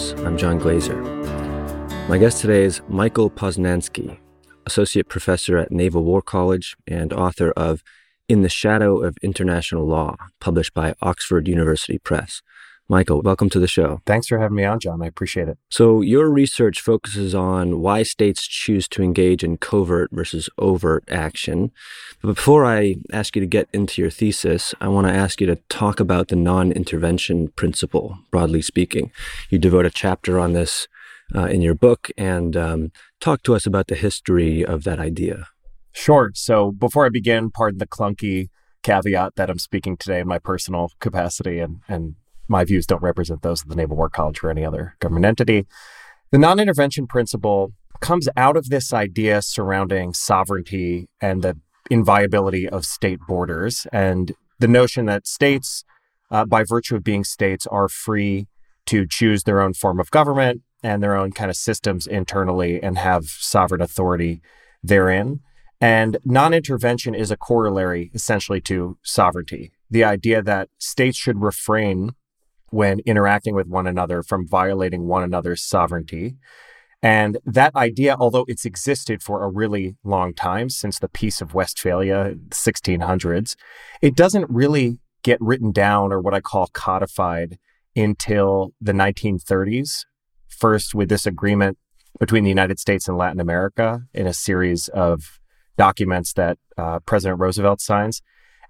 I'm John Glaser. My guest today is Michael Poznansky, Associate Professor at Naval War College and author of In the Shadow of International Law, published by Oxford University Press. Michael, welcome to the show. Thanks for having me on, John. I appreciate it. So, your research focuses on why states choose to engage in covert versus overt action. But before I ask you to get into your thesis, I want to ask you to talk about the non intervention principle, broadly speaking. You devote a chapter on this uh, in your book and um, talk to us about the history of that idea. Sure. So, before I begin, pardon the clunky caveat that I'm speaking today in my personal capacity and, and my views don't represent those of the Naval War College or any other government entity. The non intervention principle comes out of this idea surrounding sovereignty and the inviolability of state borders and the notion that states, uh, by virtue of being states, are free to choose their own form of government and their own kind of systems internally and have sovereign authority therein. And non intervention is a corollary essentially to sovereignty. The idea that states should refrain when interacting with one another from violating one another's sovereignty. And that idea, although it's existed for a really long time, since the Peace of Westphalia, 1600s, it doesn't really get written down or what I call codified until the 1930s. First, with this agreement between the United States and Latin America in a series of documents that uh, President Roosevelt signs.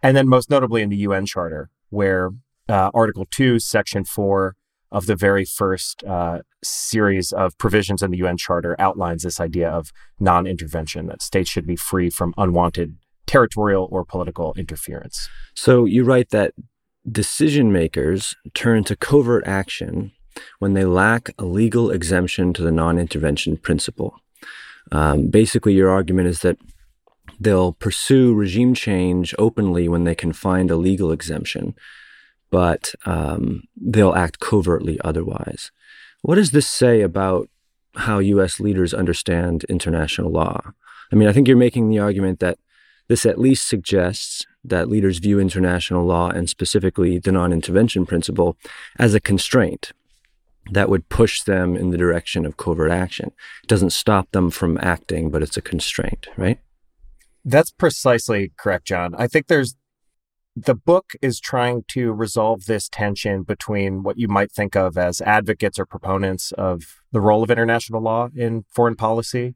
And then, most notably, in the UN Charter, where uh, Article 2, Section 4 of the very first uh, series of provisions in the UN Charter outlines this idea of non intervention, that states should be free from unwanted territorial or political interference. So you write that decision makers turn to covert action when they lack a legal exemption to the non intervention principle. Um, basically, your argument is that they'll pursue regime change openly when they can find a legal exemption but um, they'll act covertly otherwise. What does this say about how U.S. leaders understand international law? I mean, I think you're making the argument that this at least suggests that leaders view international law and specifically the non intervention principle as a constraint that would push them in the direction of covert action. It doesn't stop them from acting, but it's a constraint, right? That's precisely correct, John. I think there's the book is trying to resolve this tension between what you might think of as advocates or proponents of the role of international law in foreign policy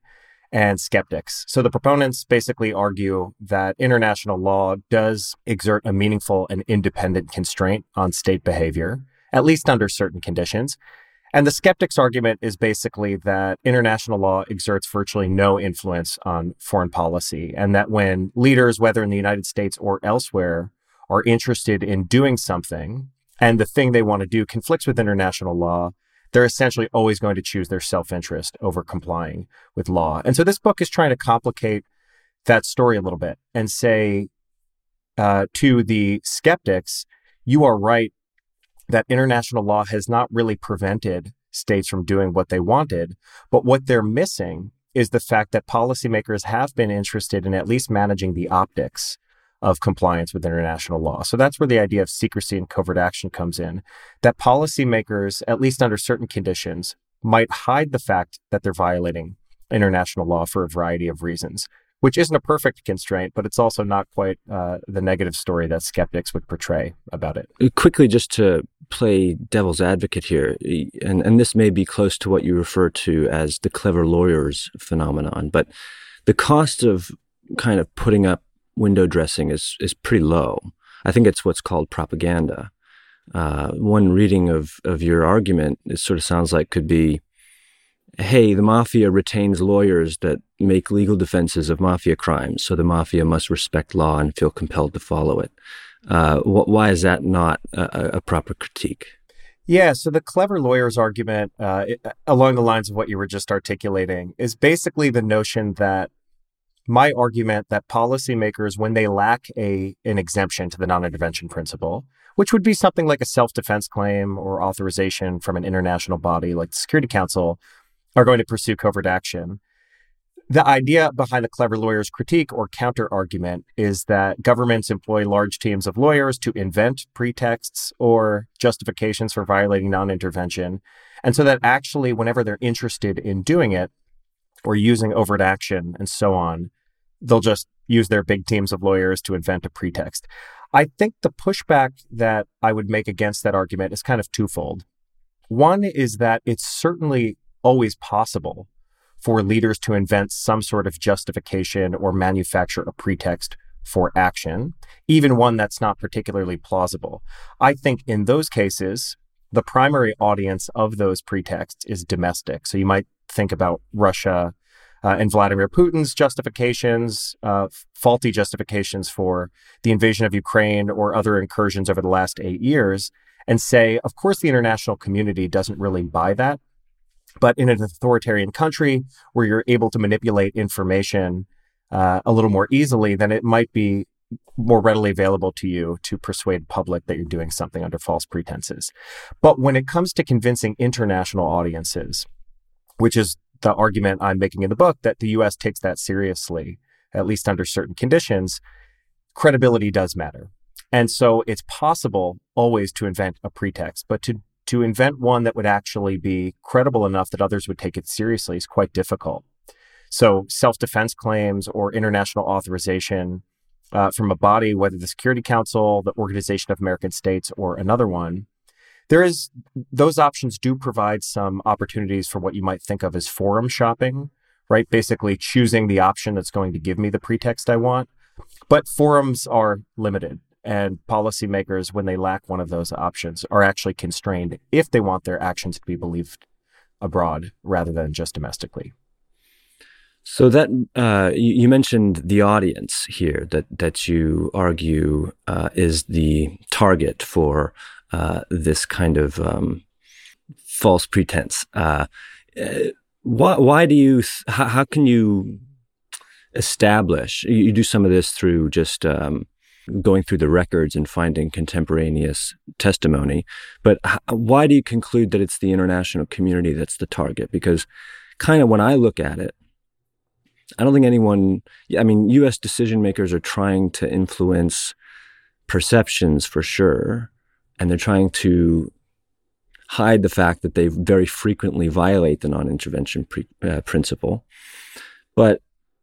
and skeptics. So the proponents basically argue that international law does exert a meaningful and independent constraint on state behavior, at least under certain conditions. And the skeptics' argument is basically that international law exerts virtually no influence on foreign policy, and that when leaders, whether in the United States or elsewhere, are interested in doing something and the thing they want to do conflicts with international law, they're essentially always going to choose their self interest over complying with law. And so this book is trying to complicate that story a little bit and say uh, to the skeptics, you are right that international law has not really prevented states from doing what they wanted. But what they're missing is the fact that policymakers have been interested in at least managing the optics of compliance with international law. So that's where the idea of secrecy and covert action comes in. That policymakers, at least under certain conditions, might hide the fact that they're violating international law for a variety of reasons, which isn't a perfect constraint, but it's also not quite uh, the negative story that skeptics would portray about it. Uh, quickly, just to play devil's advocate here, and, and this may be close to what you refer to as the clever lawyers phenomenon, but the cost of kind of putting up window dressing is is pretty low. I think it's what's called propaganda. Uh, one reading of of your argument, it sort of sounds like could be, hey, the mafia retains lawyers that make legal defenses of mafia crimes, so the mafia must respect law and feel compelled to follow it. Uh, wh- why is that not a, a, proper critique? Yeah, so the clever lawyers argument, uh, it, along the lines of what you were just articulating, is basically the notion that my argument that policymakers, when they lack a an exemption to the non-intervention principle, which would be something like a self-defense claim or authorization from an international body like the Security Council, are going to pursue covert action. The idea behind the clever lawyer's critique or counter argument is that governments employ large teams of lawyers to invent pretexts or justifications for violating non intervention. And so that actually, whenever they're interested in doing it or using overt action and so on, they'll just use their big teams of lawyers to invent a pretext. I think the pushback that I would make against that argument is kind of twofold. One is that it's certainly always possible for leaders to invent some sort of justification or manufacture a pretext for action, even one that's not particularly plausible. I think in those cases, the primary audience of those pretexts is domestic. So you might think about Russia uh, and Vladimir Putin's justifications, uh, faulty justifications for the invasion of Ukraine or other incursions over the last eight years, and say, of course, the international community doesn't really buy that. But in an authoritarian country where you're able to manipulate information uh, a little more easily, then it might be more readily available to you to persuade public that you're doing something under false pretenses. But when it comes to convincing international audiences, which is the argument I'm making in the book that the US takes that seriously, at least under certain conditions, credibility does matter. And so it's possible always to invent a pretext, but to to invent one that would actually be credible enough that others would take it seriously is quite difficult. So, self defense claims or international authorization uh, from a body, whether the Security Council, the Organization of American States, or another one, there is those options do provide some opportunities for what you might think of as forum shopping, right? Basically, choosing the option that's going to give me the pretext I want. But forums are limited. And policymakers, when they lack one of those options, are actually constrained if they want their actions to be believed abroad rather than just domestically. So that uh, you, mentioned the audience here that that you argue uh, is the target for uh, this kind of um, false pretense. Uh, uh, why, why do you? How, how, can you establish? You, do some of this through just um, going through the records and finding contemporaneous testimony. But why do you conclude that it's the international community that's the target? Because kind of when I look at it, I don't think anyone, I mean, US decision makers are trying to influence perceptions for sure. And they're trying to hide the fact that they very frequently violate the non intervention pre- uh, principle. But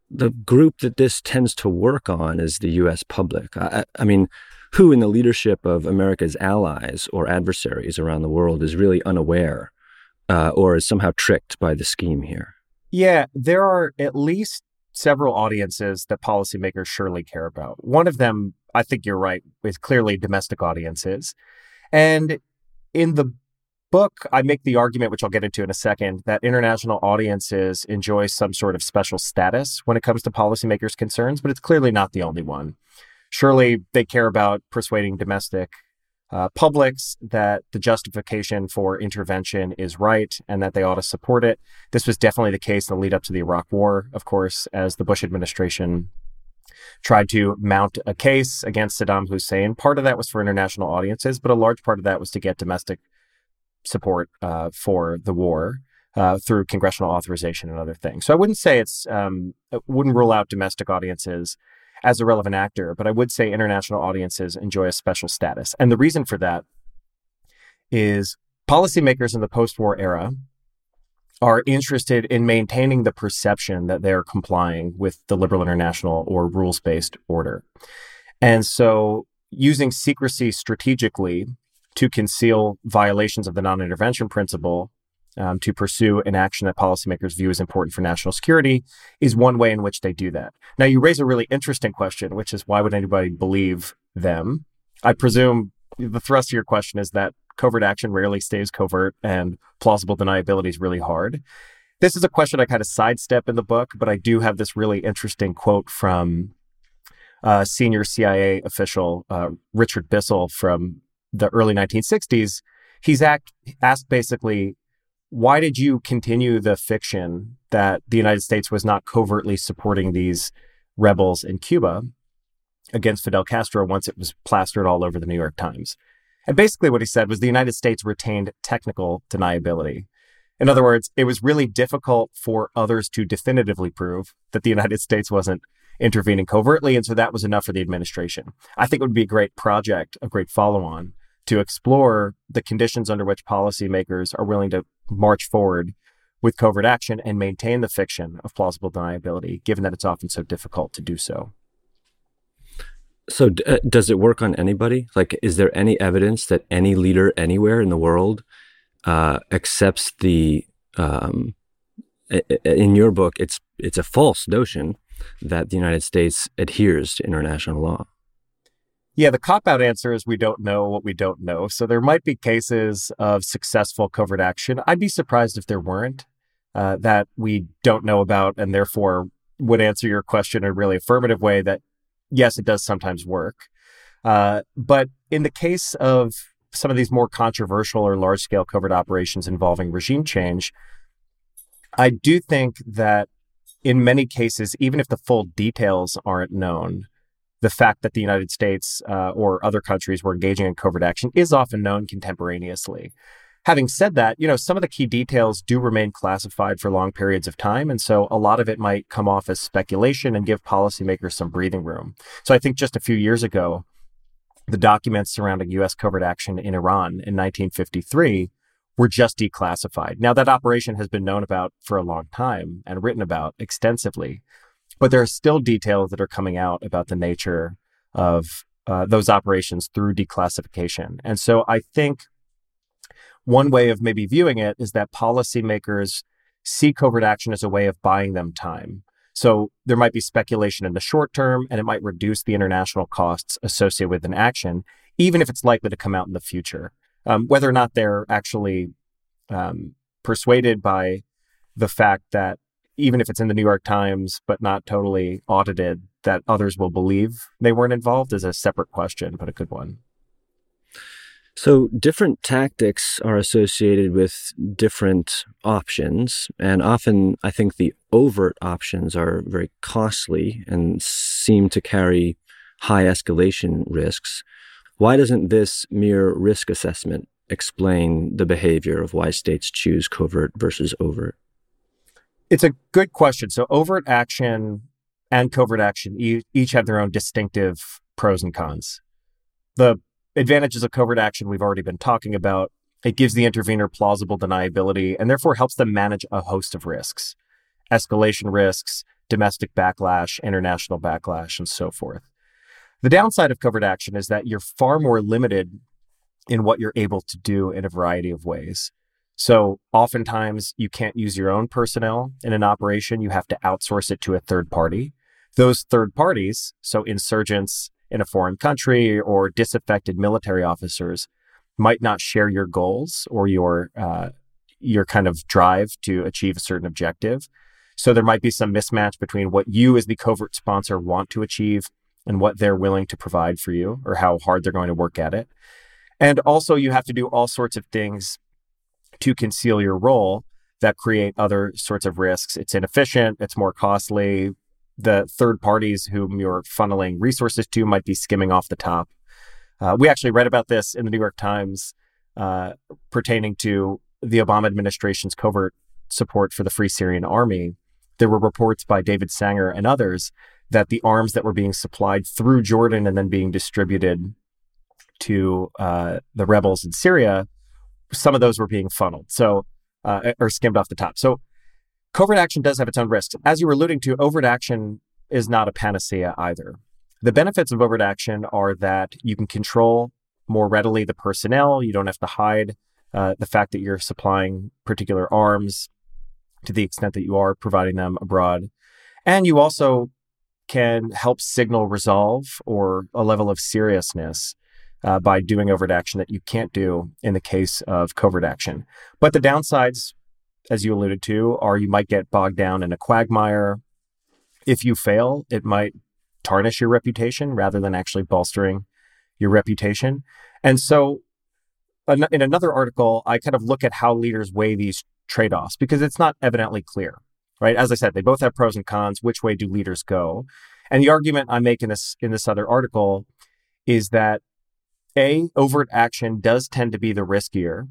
the group that this tends to work on is the US public. I, I, mean, who in the leadership of America's allies or adversaries around the world is really unaware uh, or is somehow tricked by the scheme here? Yeah, there are at least several audiences that policymakers surely care about. One of them, I think you're right, is clearly domestic audiences. And in the book, I make the argument, which I'll get into in a second, that international audiences enjoy some sort of special status when it comes to policymakers' concerns, but it's clearly not the only one. Surely they care about persuading domestic uh, publics that the justification for intervention is right and that they ought to support it. This was definitely the case in the lead up to the Iraq War, of course, as the Bush administration tried to mount a case against Saddam Hussein. Part of that was for international audiences, but a large part of that was to get domestic support uh, for the war. Uh, through congressional authorization and other things. So I wouldn't say it's, um, wouldn't rule out domestic audiences as a relevant actor, but I would say international audiences enjoy a special status. And the reason for that is policymakers in the post war era are interested in maintaining the perception that they're complying with the liberal international or rules based order. And so using secrecy strategically to conceal violations of the non intervention principle um, to pursue an action that policymakers view as important for national security is one way in which they do that. Now, you raise a really interesting question, which is why would anybody believe them? I presume the thrust of your question is that covert action rarely stays covert and plausible deniability is really hard. This is a question I kind of sidestep in the book, but I do have this really interesting quote from uh, senior CIA official uh, Richard Bissell from the early 1960s, he's act, asked basically, why did you continue the fiction that the United States was not covertly supporting these rebels in Cuba against Fidel Castro once it was plastered all over the New York Times? And basically, what he said was the United States retained technical deniability. In other words, it was really difficult for others to definitively prove that the United States wasn't intervening covertly. And so that was enough for the administration. I think it would be a great project, a great follow on to explore the conditions under which policymakers are willing to march forward with covert action and maintain the fiction of plausible deniability, given that it's often so difficult to do so. So, d- uh, does it work on anybody? Like, is there any evidence that any leader anywhere in the world uh, accepts the? Um, in your book, it's it's a false notion that the United States adheres to international law. Yeah, the cop out answer is we don't know what we don't know. So there might be cases of successful covert action. I'd be surprised if there weren't uh, that we don't know about, and therefore would answer your question in a really affirmative way that yes, it does sometimes work. Uh, but in the case of some of these more controversial or large scale covert operations involving regime change, I do think that in many cases, even if the full details aren't known, the fact that the United States uh, or other countries were engaging in covert action is often known contemporaneously. Having said that, you know, some of the key details do remain classified for long periods of time. And so a lot of it might come off as speculation and give policymakers some breathing room. So I think just a few years ago, the documents surrounding U.S. covert action in Iran in 1953 were just declassified. Now, that operation has been known about for a long time and written about extensively, but there are still details that are coming out about the nature of uh, those operations through declassification. And so I think one way of maybe viewing it is that policymakers see covert action as a way of buying them time. So there might be speculation in the short term, and it might reduce the international costs associated with an action, even if it's likely to come out in the future. Um, whether or not they're actually um, persuaded by the fact that even if it's in the New York Times but not totally audited, that others will believe they weren't involved is a separate question, but a good one. So, different tactics are associated with different options. And often, I think the overt options are very costly and seem to carry high escalation risks. Why doesn't this mere risk assessment explain the behavior of why states choose covert versus overt? It's a good question. So, overt action and covert action each have their own distinctive pros and cons. The advantages of covert action we've already been talking about. It gives the intervener plausible deniability and therefore helps them manage a host of risks escalation risks, domestic backlash, international backlash, and so forth. The downside of covert action is that you're far more limited in what you're able to do in a variety of ways. So, oftentimes, you can't use your own personnel in an operation. You have to outsource it to a third party. Those third parties, so insurgents, in a foreign country or disaffected military officers might not share your goals or your uh, your kind of drive to achieve a certain objective. So there might be some mismatch between what you as the covert sponsor want to achieve and what they're willing to provide for you or how hard they're going to work at it. And also you have to do all sorts of things to conceal your role that create other sorts of risks. It's inefficient, it's more costly, the third parties whom you're funneling resources to might be skimming off the top. Uh, we actually read about this in the New York Times uh, pertaining to the Obama administration's covert support for the Free Syrian Army. There were reports by David Sanger and others that the arms that were being supplied through Jordan and then being distributed to uh, the rebels in Syria, some of those were being funneled, so uh, or skimmed off the top. So Covert action does have its own risks. As you were alluding to, overt action is not a panacea either. The benefits of overt action are that you can control more readily the personnel. You don't have to hide uh, the fact that you're supplying particular arms to the extent that you are providing them abroad. And you also can help signal resolve or a level of seriousness uh, by doing overt action that you can't do in the case of covert action. But the downsides as you alluded to, or you might get bogged down in a quagmire. If you fail, it might tarnish your reputation rather than actually bolstering your reputation. And so, in another article, I kind of look at how leaders weigh these trade offs because it's not evidently clear, right? As I said, they both have pros and cons. Which way do leaders go? And the argument I make in this in this other article is that a overt action does tend to be the riskier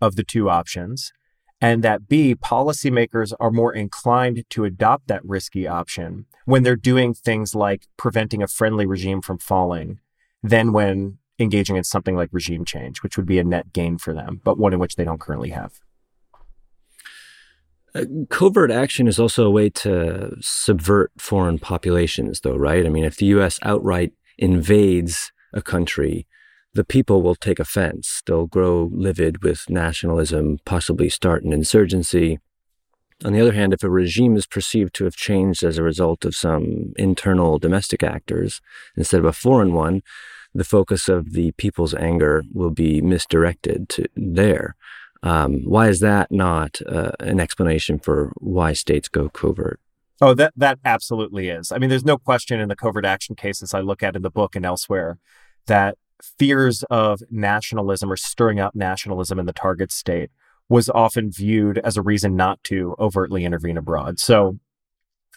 of the two options and that B, policymakers are more inclined to adopt that risky option when they're doing things like preventing a friendly regime from falling than when engaging in something like regime change, which would be a net gain for them, but one in which they don't currently have. Uh, covert action is also a way to subvert foreign populations, though, right? I mean, if the U.S. outright invades a country, the people will take offense. They'll grow livid with nationalism, possibly start an insurgency. On the other hand, if a regime is perceived to have changed as a result of some internal domestic actors instead of a foreign one, the focus of the people's anger will be misdirected to there. Um, why is that not uh, an explanation for why states go covert? Oh, that that absolutely is. I mean, there's no question in the covert action cases I look at in the book and elsewhere that fears of nationalism or stirring up nationalism in the target state was often viewed as a reason not to overtly intervene abroad. So,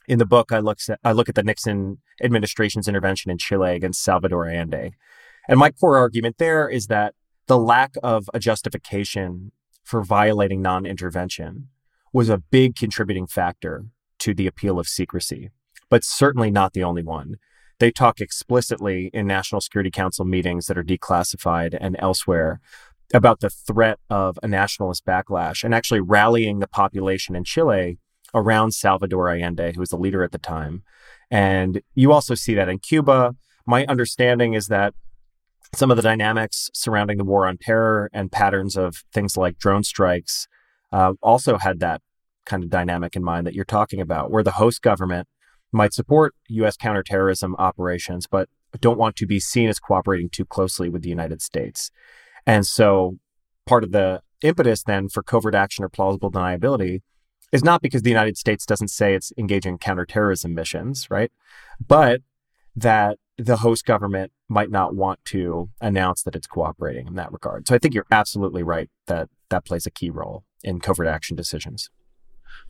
in the book, I look at, I look at the Nixon administration's intervention in Chile against Salvador Allende, and my core argument there is that the lack of a justification for violating non intervention was a big contributing factor to the appeal of secrecy, but certainly not the only one. They talk explicitly in National Security Council meetings that are declassified and elsewhere about the threat of a nationalist backlash and actually rallying the population in Chile around Salvador Allende, who was the leader at the time. And you also see that in Cuba. My understanding is that some of the dynamics surrounding the war on terror and patterns of things like drone strikes uh, also had that kind of dynamic in mind that you're talking about, where the host government might support U.S. counterterrorism operations, but don't want to be seen as cooperating too closely with the United States. And so part of the impetus then for covert action or plausible deniability is not because the United States doesn't say it's engaging in counterterrorism missions, right? But that the host government might not want to announce that it's cooperating in that regard. So I think you're absolutely right that that plays a key role in covert action decisions.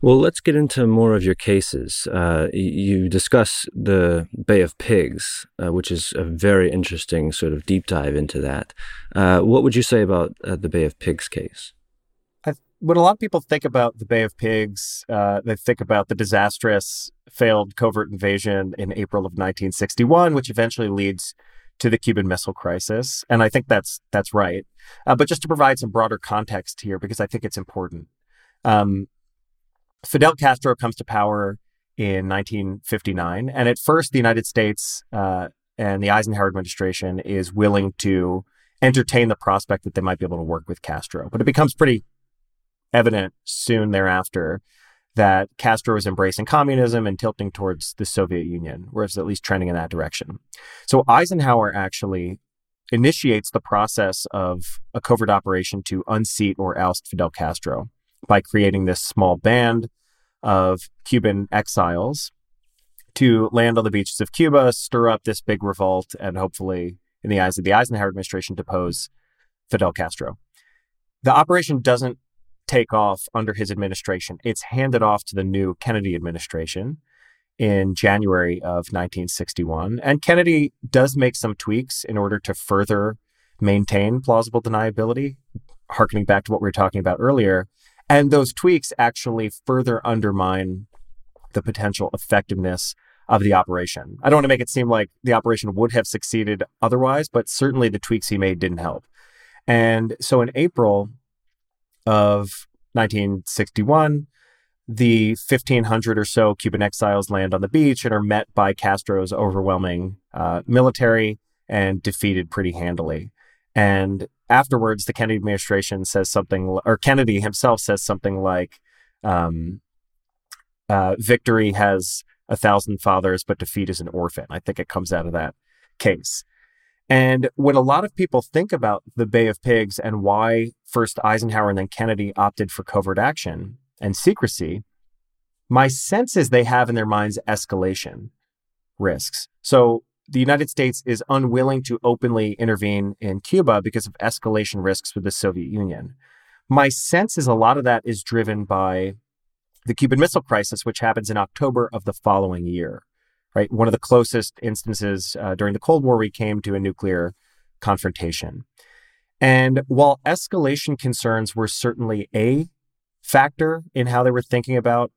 Well, let's get into more of your cases. Uh, you discuss the Bay of Pigs, uh, which is a very interesting sort of deep dive into that. Uh, what would you say about uh, the Bay of Pigs case? when a lot of people think about the Bay of Pigs, uh, they think about the disastrous failed covert invasion in April of 1961, which eventually leads to the Cuban Missile Crisis, and I think that's that's right. Uh, but just to provide some broader context here, because I think it's important. Um, Fidel Castro comes to power in 1959, and at first, the United States uh, and the Eisenhower administration is willing to entertain the prospect that they might be able to work with Castro, but it becomes pretty evident soon thereafter that Castro was embracing communism and tilting towards the Soviet Union, or is at least trending in that direction. So Eisenhower actually initiates the process of a covert operation to unseat or oust Fidel Castro by creating this small band of Cuban exiles to land on the beaches of Cuba, stir up this big revolt, and hopefully, in the eyes of the Eisenhower administration, depose Fidel Castro. The operation doesn't take off under his administration. It's handed off to the new Kennedy administration in January of 1961. And Kennedy does make some tweaks in order to further maintain plausible deniability, harkening back to what we were talking about earlier. And those tweaks actually further undermine the potential effectiveness of the operation. I don't want to make it seem like the operation would have succeeded otherwise, but certainly the tweaks he made didn't help. And so in April of 1961, the 1,500 or so Cuban exiles land on the beach and are met by Castro's overwhelming uh, military and defeated pretty handily. And afterwards, the Kennedy administration says something, or Kennedy himself says something like, um, uh, victory has a thousand fathers, but defeat is an orphan. I think it comes out of that case. And when a lot of people think about the Bay of Pigs and why first Eisenhower and then Kennedy opted for covert action and secrecy, my sense is they have in their minds escalation risks. So the United States is unwilling to openly intervene in Cuba because of escalation risks with the Soviet Union. My sense is a lot of that is driven by the Cuban Missile Crisis, which happens in October of the following year right? One of the closest instances uh, during the Cold War we came to a nuclear confrontation. And while escalation concerns were certainly a factor in how they were thinking about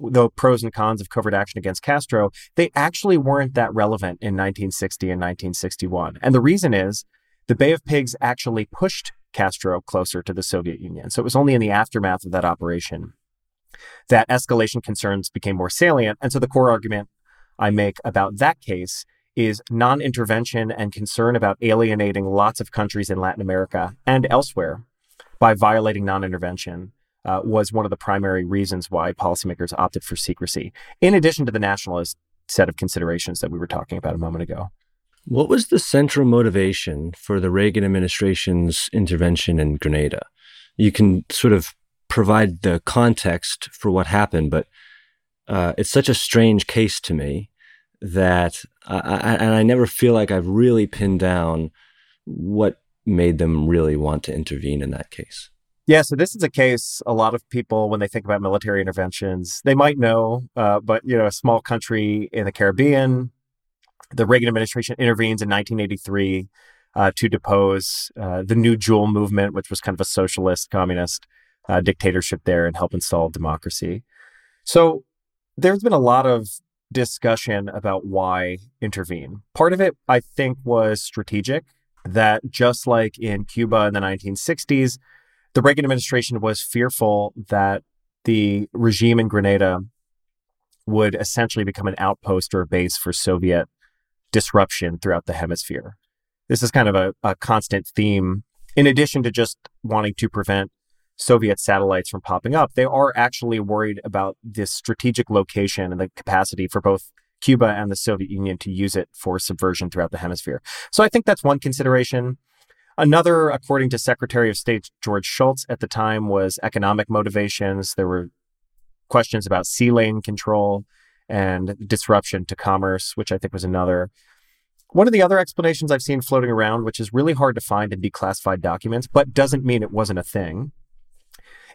the pros and cons of covert action against Castro, they actually weren't that relevant in 1960 and 1961. And the reason is the Bay of Pigs actually pushed Castro closer to the Soviet Union. So it was only in the aftermath of that operation that escalation concerns became more salient. And so the core argument I make about that case is non intervention and concern about alienating lots of countries in Latin America and elsewhere by violating non intervention uh, was one of the primary reasons why policymakers opted for secrecy, in addition to the nationalist set of considerations that we were talking about a moment ago. What was the central motivation for the Reagan administration's intervention in Grenada? You can sort of provide the context for what happened, but uh, it's such a strange case to me that I, I, and I never feel like I've really pinned down what made them really want to intervene in that case. Yeah, so this is a case a lot of people, when they think about military interventions, they might know, uh, but you know, a small country in the Caribbean, the Reagan administration intervenes in 1983 uh, to depose uh, the New Jewel movement, which was kind of a socialist, communist uh, dictatorship there, and help install democracy. So there's been a lot of discussion about why intervene. Part of it, I think, was strategic. That just like in Cuba in the 1960s, the Reagan administration was fearful that the regime in Grenada would essentially become an outpost or a base for Soviet disruption throughout the hemisphere. This is kind of a, a constant theme. In addition to just wanting to prevent Soviet satellites from popping up, they are actually worried about this strategic location and the capacity for both Cuba and the Soviet Union to use it for subversion throughout the hemisphere. So I think that's one consideration. Another, according to Secretary of State George Shultz at the time, was economic motivations. There were questions about sea lane control and disruption to commerce, which I think was another. One of the other explanations I've seen floating around, which is really hard to find in declassified documents, but doesn't mean it wasn't a thing,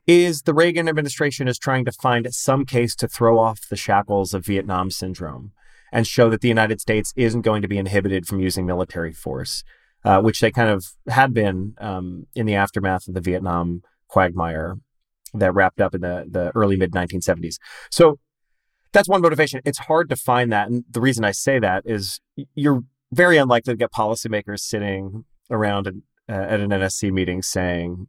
is the Reagan administration is trying to find some case to throw off the shackles of Vietnam syndrome and show that the United States isn't going to be inhibited from using military force uh, which they kind of had been um, in the aftermath of the Vietnam quagmire that wrapped up in the, the early mid 1970s. So that's one motivation. It's hard to find that. And the reason I say that is you're very unlikely to get policymakers sitting around uh, at an NSC meeting saying,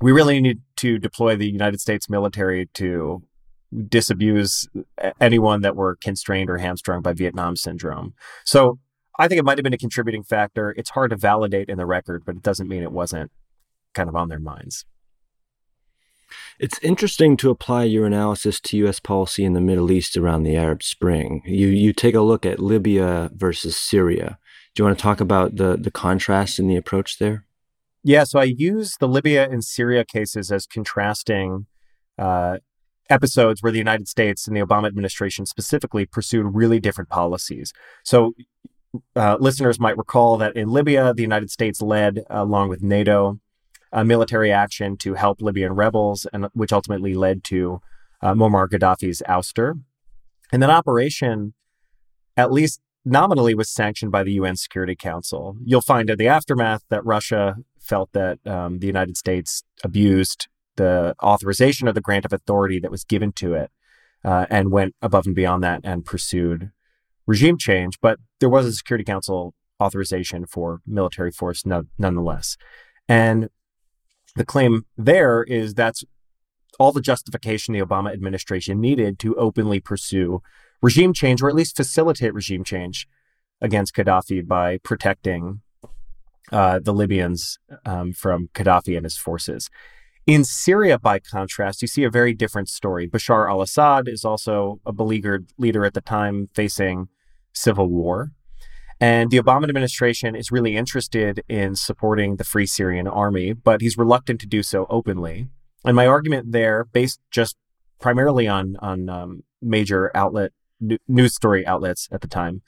we really need to deploy the United States military to disabuse anyone that were constrained or hamstrung by Vietnam syndrome. So I think it might have been a contributing factor. It's hard to validate in the record, but it doesn't mean it wasn't kind of on their minds. It's interesting to apply your analysis to U.S. policy in the Middle East around the Arab Spring. You you take a look at Libya versus Syria. Do you want to talk about the the contrast in the approach there? Yeah, so I use the Libya and Syria cases as contrasting uh, episodes where the United States and the Obama administration specifically pursued really different policies. So uh, listeners might recall that in Libya, the United States led, along with NATO, a military action to help Libyan rebels, and which ultimately led to uh, Muammar Gaddafi's ouster. And that operation, at least nominally, was sanctioned by the UN Security Council. You'll find in the aftermath that Russia felt that um, the United States abused the authorization or the grant of authority that was given to it uh, and went above and beyond that and pursued regime change, but there was a Security Council authorization for military force no, nonetheless. And the claim there is that's all the justification the Obama administration needed to openly pursue regime change, or at least facilitate regime change against Gaddafi by protecting uh, the Libyans um, from Gaddafi and his forces. In Syria, by contrast, you see a very different story. Bashar al Assad is also a beleaguered leader at the time facing civil war. And the Obama administration is really interested in supporting the Free Syrian Army, but he's reluctant to do so openly. And my argument there, based just primarily on on um, major outlet news story outlets at the time,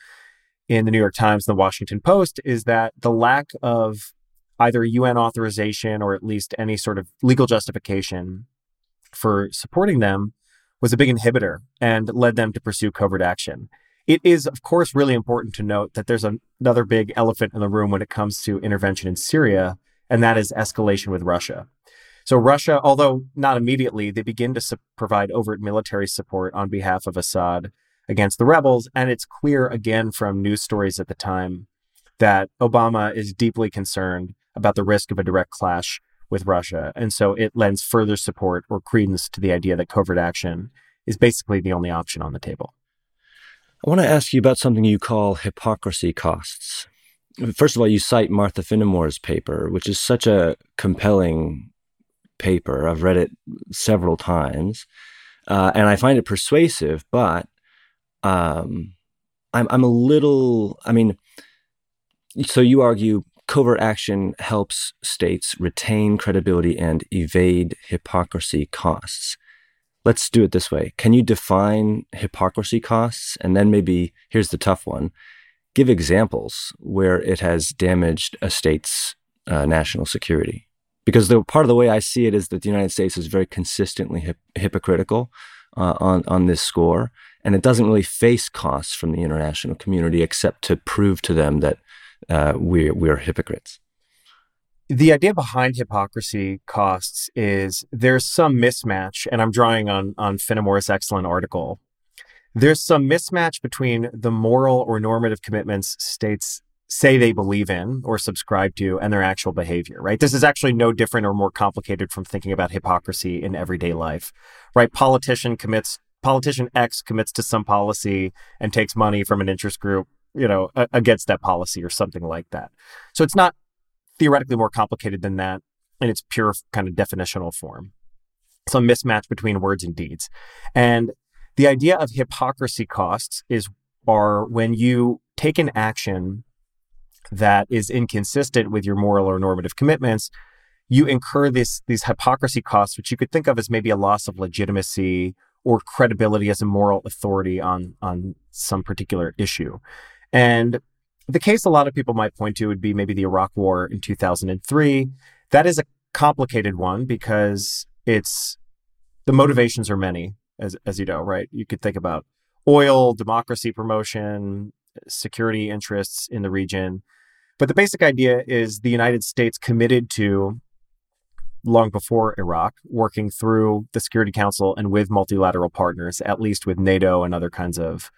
in the New York Times, and the Washington Post, is that the lack of either UN authorization or at least any sort of legal justification for supporting them was a big inhibitor and led them to pursue covert action. It is, of course, really important to note that there's another big elephant in the room when it comes to intervention in Syria, and that is escalation with Russia. So Russia, although not immediately, they begin to su- provide overt military support on behalf of Assad against the rebels. And it's clear again from news stories at the time that Obama is deeply concerned about the risk of a direct clash with Russia. And so it lends further support or credence to the idea that covert action is basically the only option on the table. I want to ask you about something you call hypocrisy costs. First of all, you cite Martha Finnemore's paper, which is such a compelling paper. I've read it several times, uh, and I find it persuasive. But um, I'm I'm a little. I mean, so you argue covert action helps states retain credibility and evade hypocrisy costs. Let's do it this way. Can you define hypocrisy costs? And then maybe here's the tough one give examples where it has damaged a state's uh, national security. Because the part of the way I see it is that the United States is very consistently hip- hypocritical uh, on on this score, and it doesn't really face costs from the international community except to prove to them that uh, we're we're hypocrites. The idea behind hypocrisy costs is there's some mismatch, and I'm drawing on on Finnemore's excellent article there's some mismatch between the moral or normative commitments states say they believe in or subscribe to and their actual behavior, right? This is actually no different or more complicated from thinking about hypocrisy in everyday life, right? Politician commits, politician X commits to some policy and takes money from an interest group, you know, against that policy or something like that. So it's not theoretically more complicated than that in its pure kind of definitional form. Some mismatch between words and deeds. And the idea of hypocrisy costs is are when you take an action that is inconsistent with your moral or normative commitments, you incur this these hypocrisy costs, which you could think of as maybe a loss of legitimacy or credibility as a moral authority on on some particular issue. And the case a lot of people might point to would be maybe the Iraq War in 2003. That is a complicated one because it's the motivations are many as as you know, right? You could think about oil, democracy promotion, security interests in the region. But the basic idea is the United States committed to long before Iraq, working through the Security Council and with multilateral partners, at least with NATO and other kinds of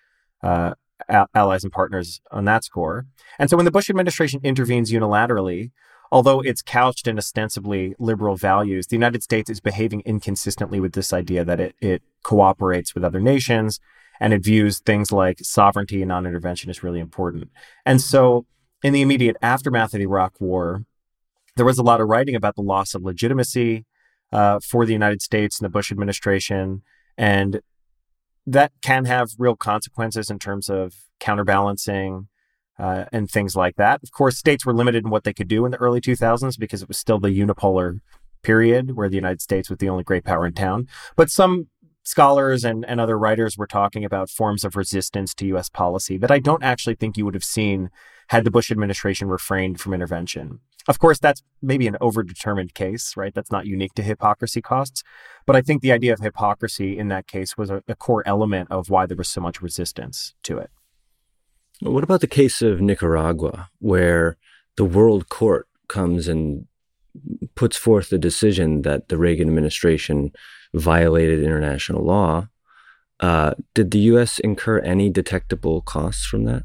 uh, allies and partners on that score. And so when the Bush administration intervenes unilaterally, although it's couched in ostensibly liberal values, the United States is behaving inconsistently with this idea that it, it cooperates with other nations and it views things like sovereignty and non intervention as really important. And so, in the immediate aftermath of the Iraq War, there was a lot of writing about the loss of legitimacy uh, for the United States and the Bush administration. And that can have real consequences in terms of counterbalancing uh, and things like that. Of course, states were limited in what they could do in the early 2000s because it was still the unipolar period where the United States was the only great power in town. But some scholars and, and other writers were talking about forms of resistance to U.S. policy that I don't actually think you would have seen had the Bush administration refrained from intervention. Of course, that's maybe an overdetermined case, right? That's not unique to hypocrisy costs. But I think the idea of hypocrisy in that case was a, a core element of why there was so much resistance to it. What about the case of Nicaragua, where the World Court comes and puts forth the decision that the Reagan administration violated international law? Uh, did the U.S. incur any detectable costs from that?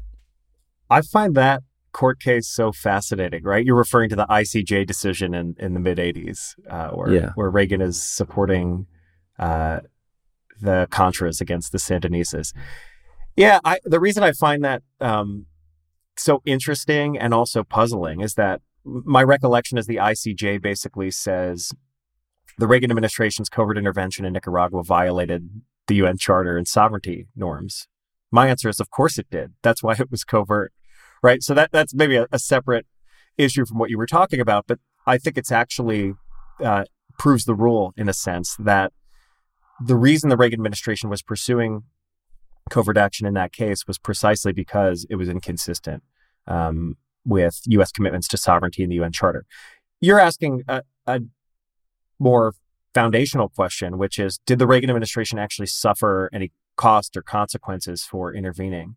I find that court case so fascinating, right? You're referring to the ICJ decision in, in the mid 80s, uh, where, yeah. where Reagan is supporting uh, the Contras against the Sandinistas. Yeah, I, the reason I find that um, so interesting and also puzzling is that my recollection is the ICJ basically says the Reagan administration's covert intervention in Nicaragua violated the UN Charter and sovereignty norms. My answer is, of course it did. That's why it was covert, right? So that that's maybe a, a separate issue from what you were talking about, but I think it's actually uh, proves the rule in a sense that the reason the Reagan administration was pursuing covert action in that case was precisely because it was inconsistent um, with U.S. commitments to sovereignty in the UN Charter. You're asking a, a more foundational question, which is Did the Reagan administration actually suffer any cost or consequences for intervening?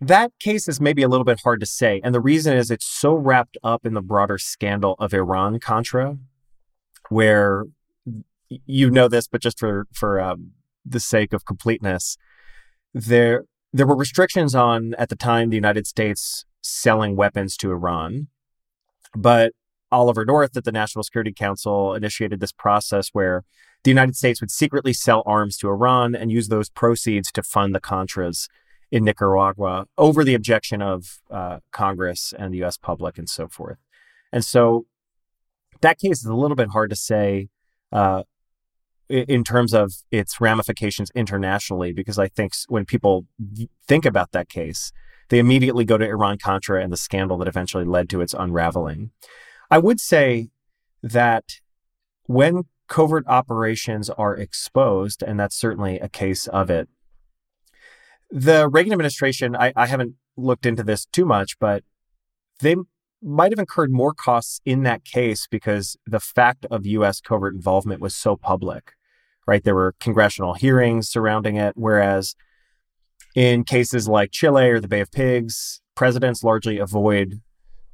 That case is maybe a little bit hard to say. And the reason is it's so wrapped up in the broader scandal of Iran Contra where you know this, but just for for um, the sake of completeness, there there were restrictions on at the time the United States selling weapons to Iran, but Oliver North at the National Security Council initiated this process where the United States would secretly sell arms to Iran and use those proceeds to fund the Contras in Nicaragua over the objection of uh, Congress and the U.S. public and so forth. And so that case is a little bit hard to say uh, in terms of its ramifications internationally, because I think when people think about that case, they immediately go to Iran Contra and the scandal that eventually led to its unraveling. I would say that when covert operations are exposed, and that's certainly a case of it, the Reagan administration, I, I haven't looked into this too much, but they might have incurred more costs in that case because the fact of U.S. covert involvement was so public, right? There were congressional hearings surrounding it, whereas in cases like Chile or the Bay of Pigs, presidents largely avoid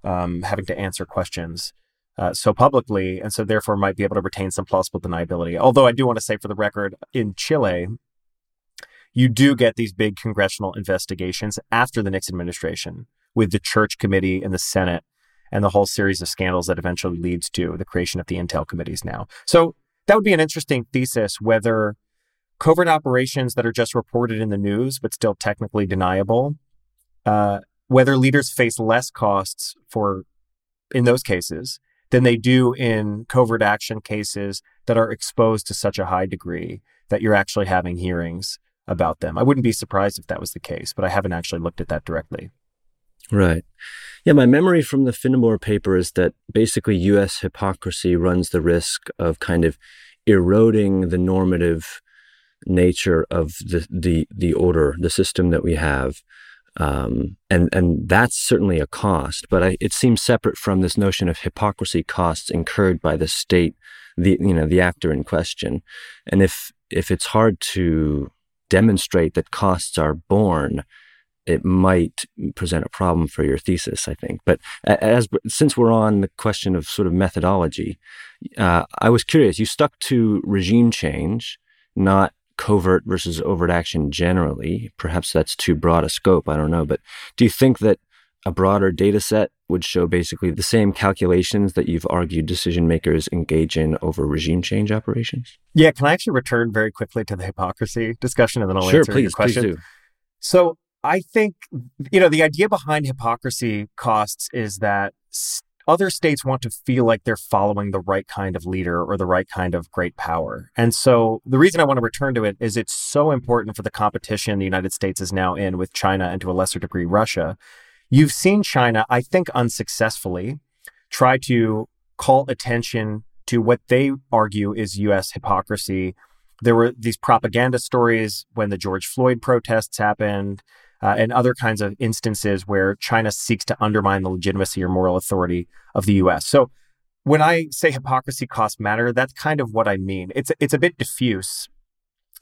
um, having to answer questions uh, so publicly, and so therefore might be able to retain some plausible deniability. Although I do want to say, for the record, in Chile, you do get these big congressional investigations after the Nixon administration with the Church Committee and the Senate and the whole series of scandals that eventually leads to the creation of the intel committees now. So that would be an interesting thesis whether covert operations that are just reported in the news but still technically deniable, uh, whether leaders face less costs for in those cases than they do in covert action cases that are exposed to such a high degree that you're actually having hearings about them. I wouldn't be surprised if that was the case, but I haven't actually looked at that directly. Right. Yeah, my memory from the Finnemore paper is that basically U.S. hypocrisy runs the risk of kind of eroding the normative nature of the the the order, the system that we have, um, and and that's certainly a cost. But I, it seems separate from this notion of hypocrisy costs incurred by the state, the you know the actor in question, and if if it's hard to demonstrate that costs are borne, it might present a problem for your thesis, I think. But as since we're on the question of sort of methodology, uh, I was curious. You stuck to regime change, not covert versus overt action generally. Perhaps that's too broad a scope. I don't know. But do you think that a broader data set would show basically the same calculations that you've argued decision makers engage in over regime change operations? Yeah, can I actually return very quickly to the hypocrisy discussion and then I'll sure, answer please, your question? Please do. So I think, you know, the idea behind hypocrisy costs is that other states want to feel like they're following the right kind of leader or the right kind of great power. And so the reason I want to return to it is it's so important for the competition the United States is now in with China and to a lesser degree Russia You've seen China, I think unsuccessfully, try to call attention to what they argue is US hypocrisy. There were these propaganda stories when the George Floyd protests happened. Uh, and other kinds of instances where China seeks to undermine the legitimacy or moral authority of the U.S. So, when I say hypocrisy costs matter, that's kind of what I mean. It's it's a bit diffuse,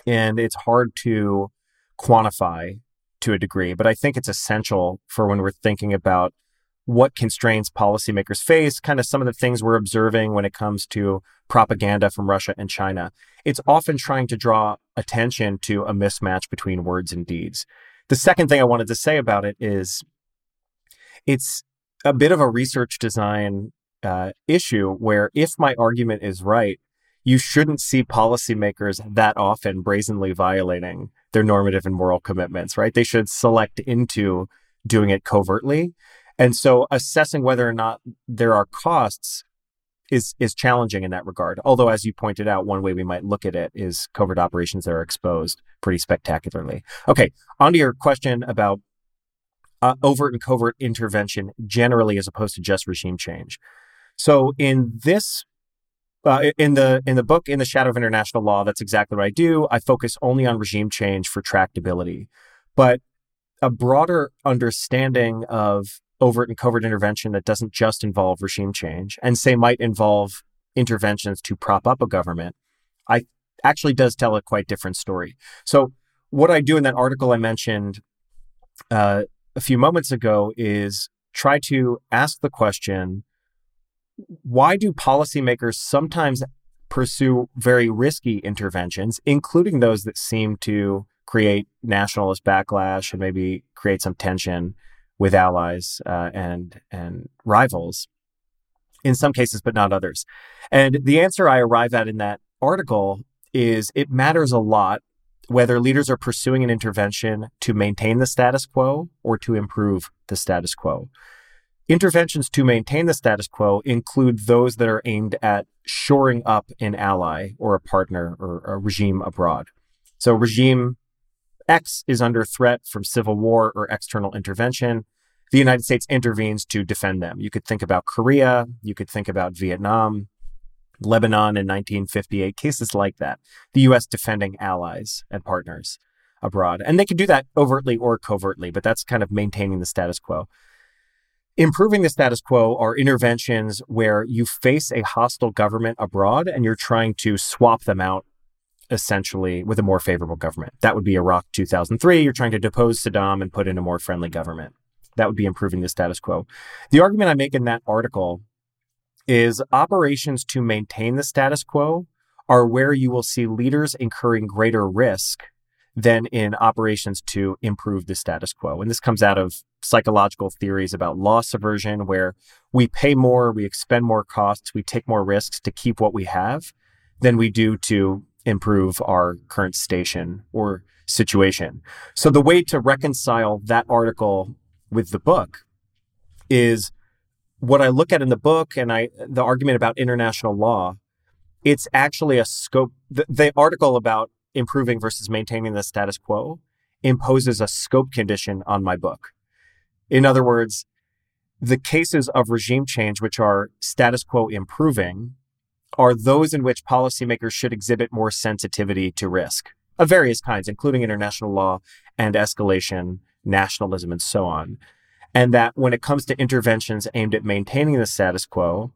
and it's hard to quantify to a degree, but I think it's essential for when we're thinking about what constraints policymakers face, kind of some of the things we're observing when it comes to propaganda from Russia and China. It's often trying to draw attention to a mismatch between words and deeds. The second thing I wanted to say about it is it's a bit of a research design uh, issue where if my argument is right, you shouldn't see policymakers that often brazenly violating their normative and moral commitments, right? They should select into doing it covertly. And so assessing whether or not there are costs is is challenging in that regard. Although as you pointed out, one way we might look at it is covert operations that are exposed pretty spectacularly. Okay, on to your question about uh, overt and covert intervention generally as opposed to just regime change. So in this uh, in the in the book in the shadow of international law that's exactly what i do. I focus only on regime change for tractability. But a broader understanding of overt and covert intervention that doesn't just involve regime change and say might involve interventions to prop up a government i actually does tell a quite different story. So what i do in that article i mentioned uh, a few moments ago is try to ask the question why do policymakers sometimes pursue very risky interventions, including those that seem to create nationalist backlash and maybe create some tension with allies uh, and and rivals? In some cases but not others. And the answer i arrive at in that article is it matters a lot whether leaders are pursuing an intervention to maintain the status quo or to improve the status quo Interventions to maintain the status quo include those that are aimed at shoring up an ally or a partner or a regime abroad. So, regime X is under threat from civil war or external intervention. The United States intervenes to defend them. You could think about Korea, you could think about Vietnam, Lebanon in 1958, cases like that. The US defending allies and partners abroad. And they could do that overtly or covertly, but that's kind of maintaining the status quo. Improving the status quo are interventions where you face a hostile government abroad and you're trying to swap them out essentially with a more favorable government. That would be Iraq 2003. You're trying to depose Saddam and put in a more friendly government. That would be improving the status quo. The argument I make in that article is operations to maintain the status quo are where you will see leaders incurring greater risk than in operations to improve the status quo. And this comes out of psychological theories about loss aversion, where we pay more, we expend more costs, we take more risks to keep what we have than we do to improve our current station or situation. So the way to reconcile that article with the book is what I look at in the book and I the argument about international law. It's actually a scope. The, the article about improving versus maintaining the status quo imposes a scope condition on my book. In other words, the cases of regime change, which are status quo improving, are those in which policymakers should exhibit more sensitivity to risk of various kinds, including international law and escalation, nationalism, and so on. And that when it comes to interventions aimed at maintaining the status quo,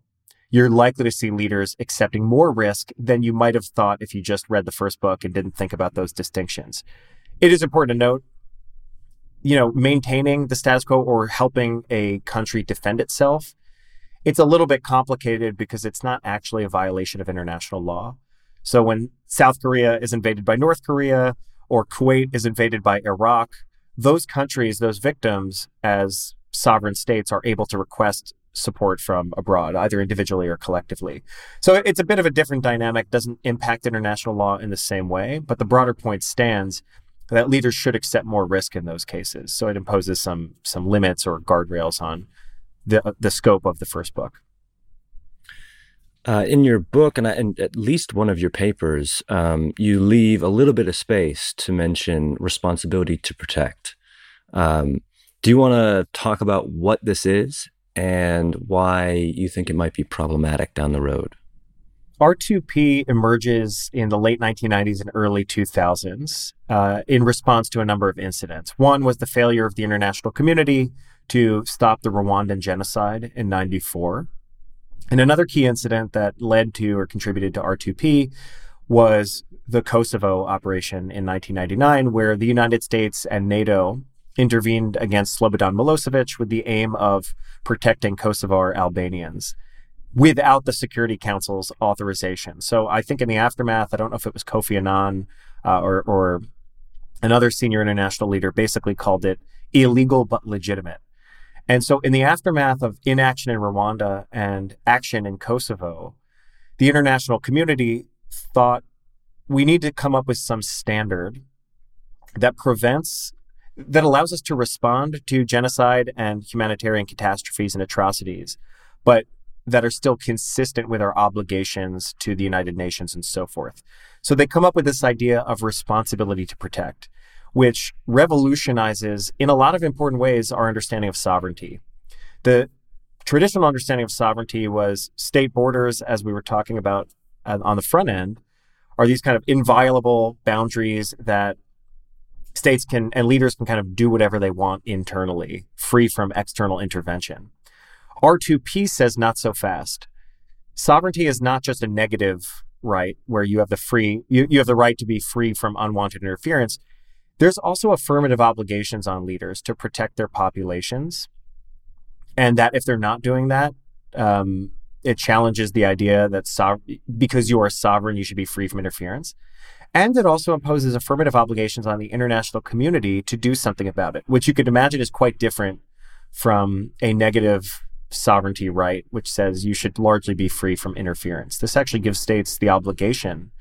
you're likely to see leaders accepting more risk than you might have thought if you just read the first book and didn't think about those distinctions. It is important to note you know, maintaining the status quo or helping a country defend itself, it's a little bit complicated because it's not actually a violation of international law. So when South Korea is invaded by North Korea or Kuwait is invaded by Iraq, those countries, those victims, as sovereign states, are able to request support from abroad, either individually or collectively. So it's a bit of a different dynamic, doesn't impact international law in the same way, but the broader point stands that leaders should accept more risk in those cases. So it imposes some some limits or guardrails on the the scope of the first book. Uh, in your book, and, I, and, at least one of your papers, um, you leave a little bit of space to mention responsibility to protect. Um, do you want to talk about what this is and why you think it might be problematic down the road? R2P emerges in the late 1990s and early 2000s uh, in response to a number of incidents. One was the failure of the international community to stop the Rwandan genocide in 94. And another key incident that led to or contributed to R2P was the Kosovo operation in 1999, where the United States and NATO intervened against Slobodan Milosevic with the aim of protecting Kosovar Albanians without the Security Council's authorization. So I think in the aftermath, I don't know if it was Kofi Annan uh, or, or another senior international leader basically called it illegal but legitimate. And so in the aftermath of inaction in Rwanda and action in Kosovo, the international community thought we need to come up with some standard that prevents that allows us to respond to genocide and humanitarian catastrophes and atrocities, but that are still consistent with our obligations to the United Nations and so forth. So they come up with this idea of responsibility to protect, which revolutionizes, in a lot of important ways, our understanding of sovereignty. The traditional understanding of sovereignty was state borders, as we were talking about uh, on the front end, are these kind of inviolable boundaries that states can and leaders can kind of do whatever they want internally, free from external intervention. R2P says not so fast. Sovereignty is not just a negative right where you have the free you, you have the right to be free from unwanted interference. There's also affirmative obligations on leaders to protect their populations. And that if they're not doing that, um, it challenges the idea that so- because you are sovereign, you should be free from interference. And it also imposes affirmative obligations on the international community to do something about it, which you could imagine is quite different from a negative sovereignty right, which says you should largely be free from interference. This actually gives states the obligation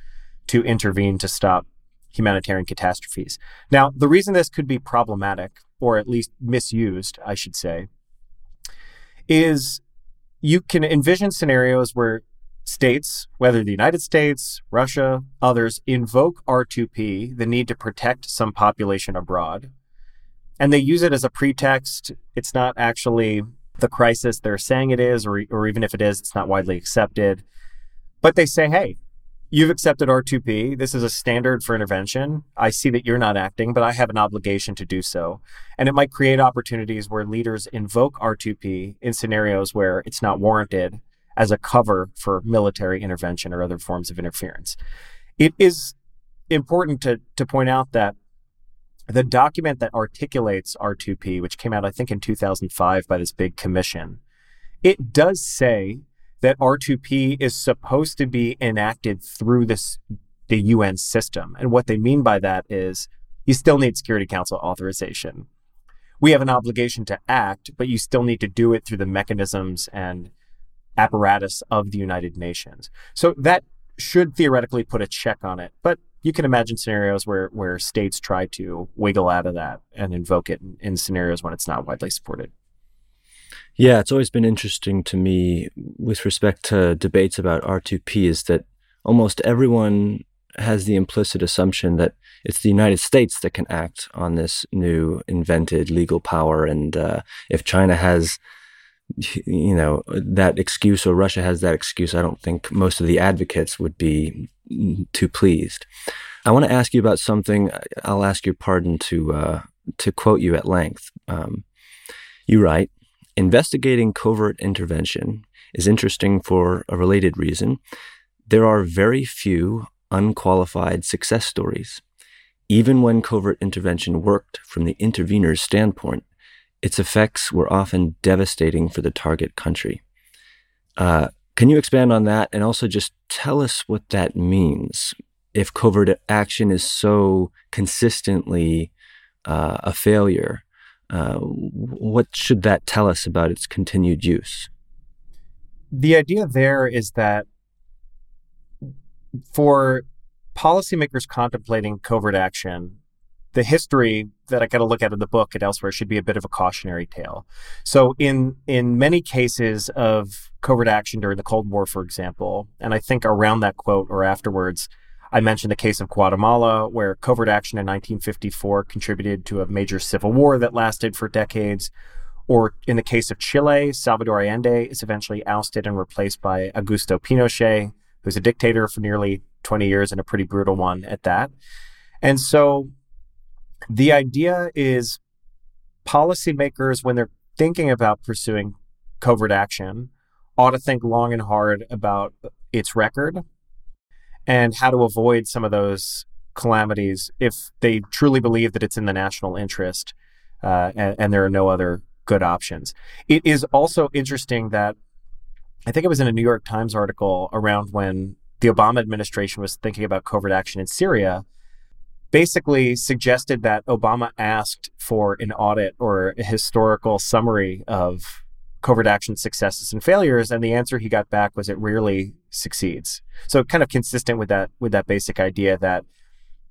to intervene to stop humanitarian catastrophes. Now, the reason this could be problematic, or at least misused, I should say, is you can envision scenarios where states, whether the United States, Russia, others, invoke R2P, the need to protect some population abroad, and they use it as a pretext. It's not actually the crisis they're saying it is, or, or even if it is, it's not widely accepted. But they say, hey, you've accepted R2P. This is a standard for intervention. I see that you're not acting, but I have an obligation to do so. And it might create opportunities where leaders invoke R2P in scenarios where it's not warranted as a cover for military intervention or other forms of interference. It is important to, to point out that the document that articulates R2P, which came out, I think, in 2005 by this big commission, it does say that R2P is supposed to be enacted through this the UN system. And what they mean by that is you still need Security Council authorization. We have an obligation to act, but you still need to do it through the mechanisms and apparatus of the United Nations. So that should theoretically put a check on it. But you can imagine scenarios where where states try to wiggle out of that and invoke it in, in scenarios when it's not widely supported. Yeah, it's always been interesting to me with respect to debates about R2P is that almost everyone has the implicit assumption that it's the United States that can act on this new invented legal power. And uh, if China has, you know, that excuse or Russia has that excuse, I don't think most of the advocates would be too pleased. I want to ask you about something. I'll ask your pardon to uh, to quote you at length. Um, you write, investigating covert intervention is interesting for a related reason. There are very few unqualified success stories. Even when covert intervention worked from the intervener's standpoint, its effects were often devastating for the target country. Uh, can you expand on that and also just tell us what that means? If covert action is so consistently uh, a failure, uh, what should that tell us about its continued use? The idea there is that for policymakers contemplating covert action, the history that I got to look at in the book and elsewhere should be a bit of a cautionary tale. So in in many cases of covert action during the Cold War, for example, and I think around that quote or afterwards, I mentioned the case of Guatemala, where covert action in 1954 contributed to a major civil war that lasted for decades. Or in the case of Chile, Salvador Allende is eventually ousted and replaced by Augusto Pinochet, who's a dictator for nearly 20 years and a pretty brutal one at that. And so the idea is policymakers, when they're thinking about pursuing covert action, ought to think long and hard about its record and how to avoid some of those calamities if they truly believe that it's in the national interest uh, and, and there are no other good options. It is also interesting that I think it was in a New York Times article around when the Obama administration was thinking about covert action in Syria basically suggested that Obama asked for an audit or a historical summary of covert action successes and failures and the answer he got back was it rarely succeeds. So kind of consistent with that with that basic idea that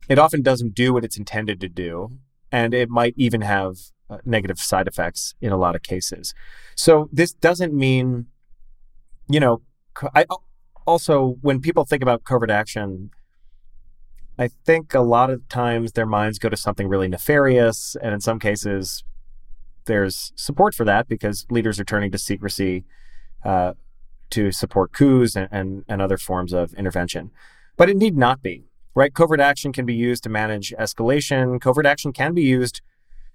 it often doesn't do what it's intended to do and it might even have uh, negative side effects in a lot of cases. So this doesn't mean you know i also when people think about covert action I think a lot of times their minds go to something really nefarious, and in some cases, there's support for that because leaders are turning to secrecy uh, to support coups and, and, and other forms of intervention. But it need not be, right? Covert action can be used to manage escalation. Covert action can be used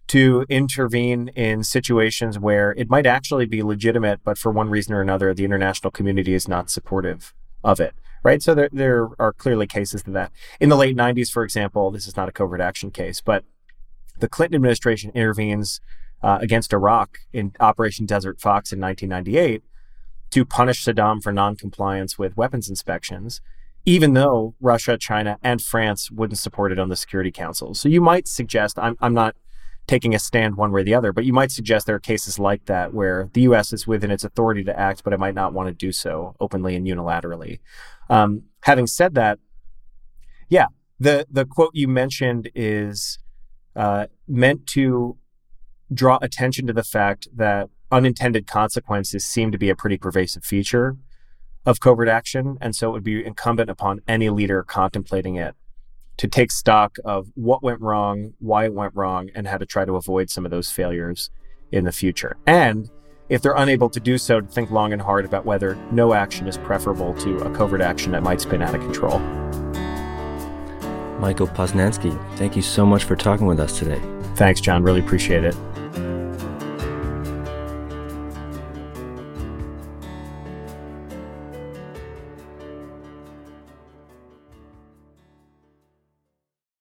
to intervene in situations where it might actually be legitimate, but for one reason or another, the international community is not supportive of it right? So there, there are clearly cases to that. In the late 90s, for example, this is not a covert action case, but the Clinton administration intervenes uh, against Iraq in Operation Desert Fox in 1998. to punish Saddam for noncompliance with weapons inspections, even though Russia, China, and France wouldn't support it on the Security Council. So you might suggest, I'm, I'm not taking a stand one way or the other, but you might suggest there are cases like that where the U.S. is within its authority to act, but it might not want to do so openly and unilaterally. Um, having said that, yeah, the the quote you mentioned is uh, meant to draw attention to the fact that unintended consequences seem to be a pretty pervasive feature of covert action, and so it would be incumbent upon any leader contemplating it to take stock of what went wrong, why it went wrong, and how to try to avoid some of those failures in the future. And if they're unable to do so, to think long and hard about whether no action is preferable to a covert action that might spin out of control. Michael Poznansky, thank you so much for talking with us today. Thanks, John. Really appreciate it.